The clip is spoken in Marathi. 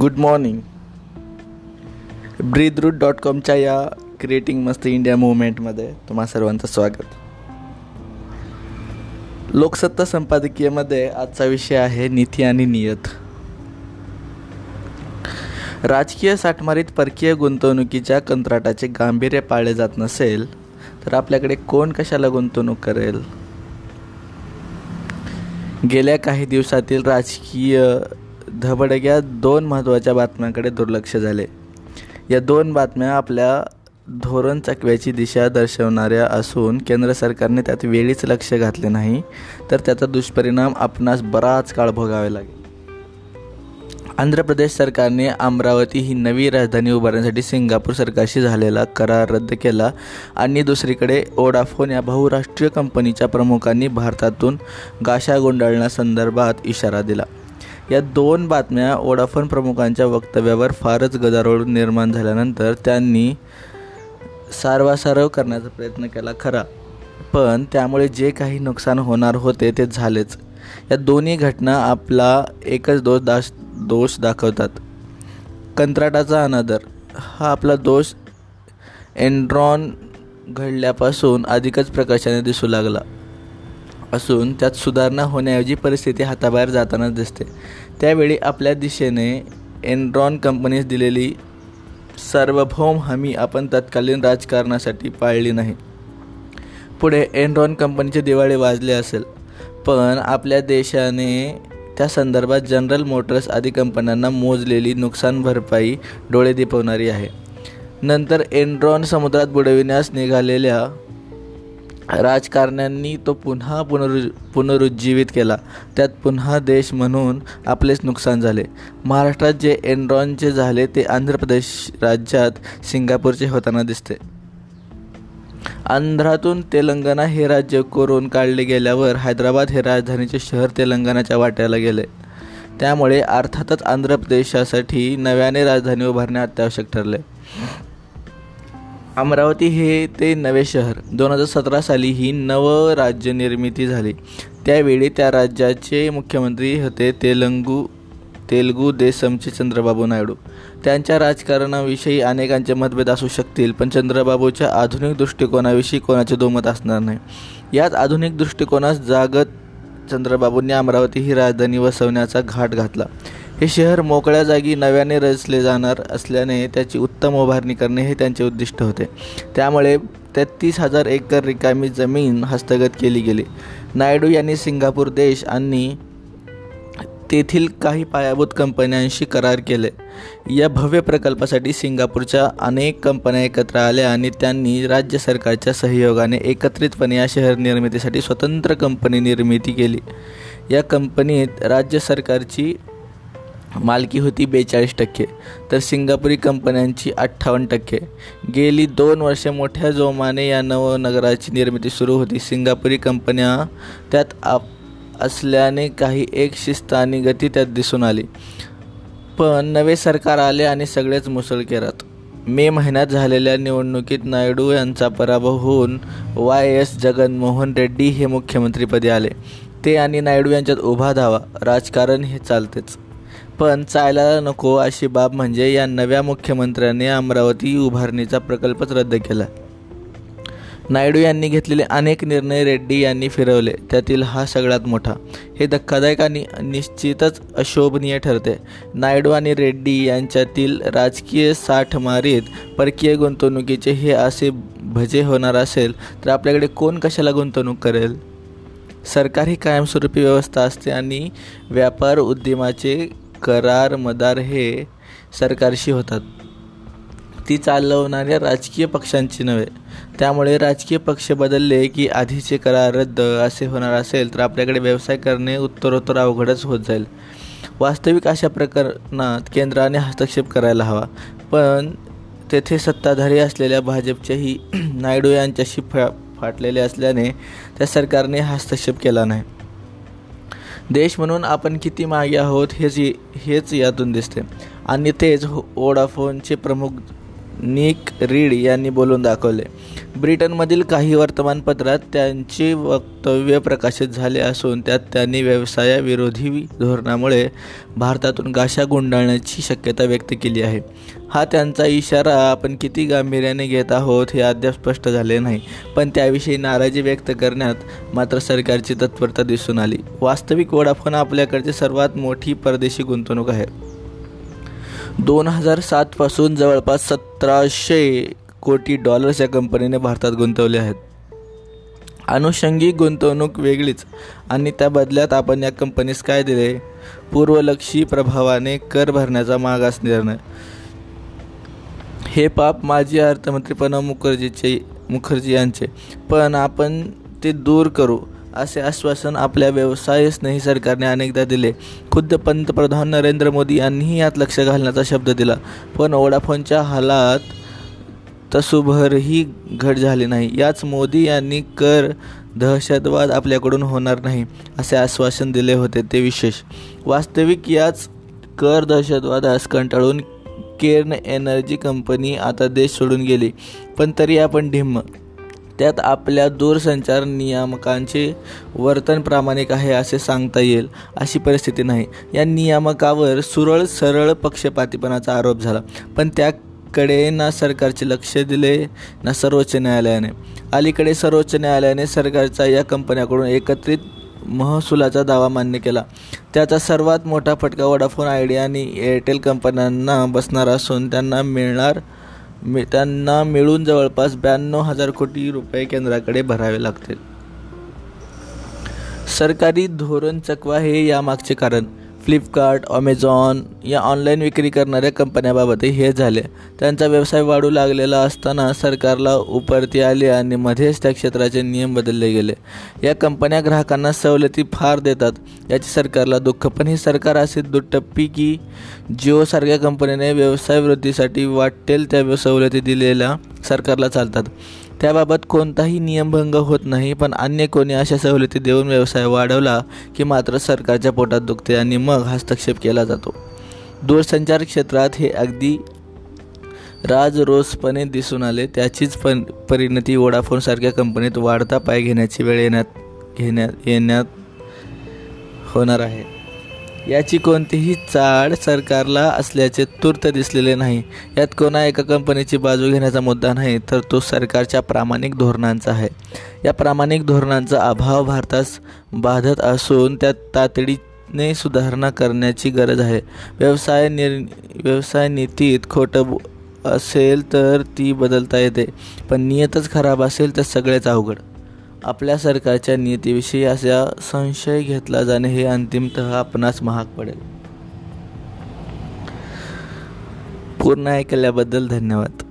गुड मॉर्निंग ब्रीदरूट डॉट कॉमच्या या क्रिएटिंग मस्त इंडिया मुवमेंटमध्ये तुम्हा सर्वांचं स्वागत. लोकसत्ता संपादकीयमध्ये आजचा विषय आहे नीती आणि नियत. राजकीय साठमारीत परकीय गुंतवणुकीच्या कंत्राटाचे गांभीर्य पाळले जात नसेल तर आपल्याकडे कोण कशाला गुंतवणूक करेल? गेल्या काही दिवसातील राजकीय धबडग्या दोन महत्त्वाच्या बातम्यांकडे दुर्लक्ष झाले. या दोन बातम्या आपल्या धोरण चकव्याची दिशा दर्शवणाऱ्या असून केंद्र सरकारने त्यात वेळीच लक्ष घातले नाही तर त्याचा दुष्परिणाम आपणास बराच काळ भोगावे लागेल. आंध्र प्रदेश सरकारने अमरावती ही नवी राजधानी उभारण्यासाठी सिंगापूर सरकारशी झालेला करार रद्द केला आणि दुसरीकडे ओडाफोन या बहुराष्ट्रीय कंपनीच्या प्रमुखांनी भारतातून गाशा गुंडाळण्यासंदर्भात इशारा दिला. या दोन बातम्या ओडाफोन प्रमुखांच्या वक्तव्यावर फारच गदारोळ निर्माण झाल्यानंतर त्यांनी सारवासारव करण्याचा प्रयत्न केला खरा. पण त्यामुळे जे काही नुकसान होणार होते ते झालेच. या दोन्ही घटना आपला एकच दोष दाश दोष दाखवतात. कंत्राटाचा अनादर. हा आपला दोष एन्ड्रॉन घडल्यापासून अधिकच प्रकाशाने दिसू लागला. असून त्यात सुधारणा होण्याऐवजी परिस्थिती हाताबाहेर जाताना दिसते. त्यावेळी आपल्या दिशेने एनरॉन कंपनीस दिलेली सार्वभौम हमी आपण तत्कालीन राजकारणासाठी पाळली नाही. पुढे एनरॉन कंपनीचे दिवाळे वाजले असेल पण आपल्या देशाने त्या संदर्भात जनरल मोटर्स आदी कंपन्यांना मोजलेली नुकसान भरपाई डोळे दिपवणारी आहे. नंतर एनड्रॉन समुद्रात बुडविण्यास निघालेल्या राजकारण्यांनी तो पुन्हा पुनरु पुनरुज्जीवित केला. त्यात पुन्हा देश म्हणून आपलेच नुकसान झाले. महाराष्ट्रात जे एनरॉनचे झाले ते आंध्र प्रदेश राज्यात सिंगापूरचे होताना दिसते. आंध्रातून तेलंगणा हे राज्य कोरून काढले गेल्यावर हैदराबाद हे राजधानीचे शहर तेलंगणाच्या वाट्याला गेले. त्यामुळे अर्थातच आंध्र प्रदेशासाठी नव्याने राजधानी उभारणे अत्यावश्यक ठरले. अमरावती हे ते नवे शहर. दोन हजार सतरा साली ही नव राज्य निर्मिती झाली. त्यावेळी त्या राज्याचे मुख्यमंत्री होते तेलंगू तेलगू देसमचे चंद्रबाबू नायडू. त्यांच्या राजकारणाविषयी अनेकांचे मतभेद असू शकतील पण चंद्रबाबूच्या आधुनिक दृष्टिकोनाविषयी कोणाचे दोमत असणार नाही. याच आधुनिक दृष्टिकोनास जागत चंद्रबाबूंनी अमरावती ही राजधानी वसवण्याचा घाट घातला. हे शहर मोकळ्या जागी नव्याने रचले जाणार असल्याने त्याची उत्तम उभारणी करणे हे त्यांचे उद्दिष्ट होते. त्यामुळे तेहतीस हजार एकर रिकामी जमीन हस्तगत केली गेली. नायडू यांनी सिंगापूर देश आणि तेथील काही पायाभूत कंपन्यांशी करार केले. या भव्य प्रकल्पासाठी सिंगापूरच्या अनेक कंपन्या एकत्र आल्या आणि त्यांनी राज्य सरकारच्या सहयोगाने एकत्रितपणे या शहर निर्मितीसाठी स्वतंत्र कंपनी निर्मिती केली. या कंपनीत राज्य सरकारची मालकी होती बेचाळीस टक्के तर सिंगापुरी कंपन्यांची अठ्ठावन्न टक्के. गेली दोन वर्षे मोठ्या जोमाने या नवनगराची निर्मिती सुरू होती. सिंगापुरी कंपन्या त्यात आप असल्याने काही एक शिस्त आणि गती त्यात दिसून आली. पण नवे सरकार आले आणि सगळेच मुसळकेरात. मे महिन्यात झालेल्या निवडणुकीत नायडू यांचा पराभव होऊन वाय एस जगनमोहन रेड्डी हे मुख्यमंत्रीपदी आले. ते आणि नायडू यांच्यात उभा धावा. राजकारण हे चालतेच. पण चालायला नको अशी बाब म्हणजे या नव्या मुख्यमंत्र्यांनी अमरावती उभारणीचा प्रकल्पच रद्द केला. नायडू यांनी घेतलेले अनेक निर्णय रेड्डी यांनी फिरवले. त्यातील हा सगळ्यात मोठा. हे धक्कादायक आणि निश्चितच अशोभनीय ठरते. नायडू आणि रेड्डी यांच्यातील राजकीय साठमारीत परकीय गुंतवणुकीचे हे असे भजे होणार असेल तर आपल्याकडे कोण कशाला गुंतवणूक करेल? सरकार ही कायमस्वरूपी व्यवस्था असते आणि व्यापार उद्यमाचे करार मदार हे सरकारशी होतात. ती चालवणाऱ्या राजकीय पक्षांची नव्हे. त्यामुळे राजकीय पक्ष बदलले की आधीचे करार रद्द असे होणार असेल तर आपल्याकडे व्यवसाय करणे उत्तरोत्तर अवघडच होत जाईल. वास्तविक अशा प्रकरणात केंद्राने हस्तक्षेप करायला हवा. पण तेथे सत्ताधारी असलेल्या भाजपच्याही नायडू यांच्याशी फा फाटलेले असल्याने त्या सरकारने हस्तक्षेप केला नाही. देश म्हणून आपण किती मागे आहोत हेच हेच यातून दिसते. आणि तेच ओडाफोनचे प्रमुख निक रीड यांनी बोलून दाखवले. ब्रिटनमधील काही वर्तमानपत्रात त्यांचे वक्तव्य प्रकाशित झाले असून त्यात त्यांनी व्यवसायाविरोधी धोरणामुळे भारतातून गाशा गुंडाळण्याची शक्यता व्यक्त केली आहे. हा त्यांचा इशारा आपण किती गांभीर्याने घेत आहोत हे अद्याप स्पष्ट झाले नाही पण त्याविषयी नाराजी व्यक्त करण्यात मात्र सरकारची तत्परता दिसून आली. वास्तविक वोडाफोन आपल्याकडची सर्वात मोठी परदेशी गुंतवणूक आहे. दोन हजार सातपासून जवळपास सतराशे कोटी डॉलर्स या कंपनीने भारतात गुंतवले आहेत. अनुषंगिक गुंतवणूक वेगळीच आणि त्या बदल्यात आपण या कंपनीस काय दिले? पूर्वलक्षी प्रभावाने कर भरण्याचा मागास निर्णय. हे पाप माजी अर्थमंत्री प्रणव मुखर्जीचे मुखर्जी यांचे. पण आपण ते दूर करू. असे आश्वासन आपल्या व्यवसाय स्नेही सरकारने अनेकदा दिले. खुद्द पंतप्रधान नरेंद्र मोदी यांनीही यात लक्ष घालण्याचा शब्द दिला. पण वोडाफोनच्या हालात तसुभरही घट झाली नाही. याच मोदी यांनी कर दहशतवाद आपल्याकडून होणार नाही असे आश्वासन दिले होते ते विशेष. वास्तविक याच कर दहशतवादास कंटाळून केर्न एनर्जी कंपनी आता देश सोडून गेली. पण तरी आपण ढिम्म. त्यात आपल्या दूरसंचार नियामकांचे वर्तन प्रामाणिक आहे असे सांगता येईल अशी परिस्थिती नाही. या नियामकावर सुरळ सरळ पक्षपातीपणाचा आरोप झाला पण त्याकडे ना सरकारचे लक्ष दिले ना सर्वोच्च न्यायालयाने. अलीकडे सर्वोच्च न्यायालयाने सरकारचा या कंपन्याकडून एकत्रित महसुलाचा दावा मान्य केला. त्याचा सर्वात मोठा फटका वडाफोन आयडिया आणि एअरटेल कंपन्यांना बसणार असून त्यांना मिळणार मी त्यांना मिळून जवळपास ब्याण्णव हजार कोटी रुपये केंद्राकडे भरावे लागतील. सरकारी धोरण चकवा हे यामागचे कारण. फ्लिपकार्ट अमेझॉन या ऑनलाईन विक्री करणाऱ्या कंपन्याबाबतही हे झाले. त्यांचा व्यवसाय वाढू लागलेला असताना सरकारला उपरती आले आणि मध्येच त्या क्षेत्राचे नियम बदलले गेले. या कंपन्या ग्राहकांना सवलती फार देतात याची सरकारला दुःख. पण ही सरकार असे दुटप्पी की जिओसारख्या कंपनीने व्यवसाय वृद्धीसाठी वाटेल त्या सवलती दिलेल्या सरकारला चालतात. त्याबाबत कोणताही नियमभंग होत नाही पण अन्य कोणी अशा सवलती देऊन व्यवसाय वाढवला की मात्र सरकारच्या पोटात दुखते आणि मग हस्तक्षेप केला जातो. दूरसंचार क्षेत्रात हे अगदी राजरोसपणे दिसून आले. त्याचीच पण परिणती वोडाफोनसारख्या कंपनीत वाढता पाय घेण्याची वेळ येण्यात घेण्यात येण्यात होणार आहे. याची कोणतीही चाळ सरकारला असल्याचे तूर्त दिसलेले नाही. यात कोणा एका कंपनीची बाजू घेण्याचा मुद्दा नाही तर तो सरकारच्या प्रामाणिक धोरणांचा आहे. या प्रामाणिक धोरणांचा अभाव भारतास बाधत असून त्यात तातडीने सुधारणा करण्याची गरज आहे. व्यवसाय निर व्यवसाय नीतीत खोटं असेल तर ती बदलता येते पण नियतच खराब असेल तर सगळेच अवघड. आपल्या सरकारच्या नीतीविषयी असा संशय घेतला जाणे हे अंतिमत आपणास महाग पडेल. पूर्ण ऐकल्याबद्दल धन्यवाद.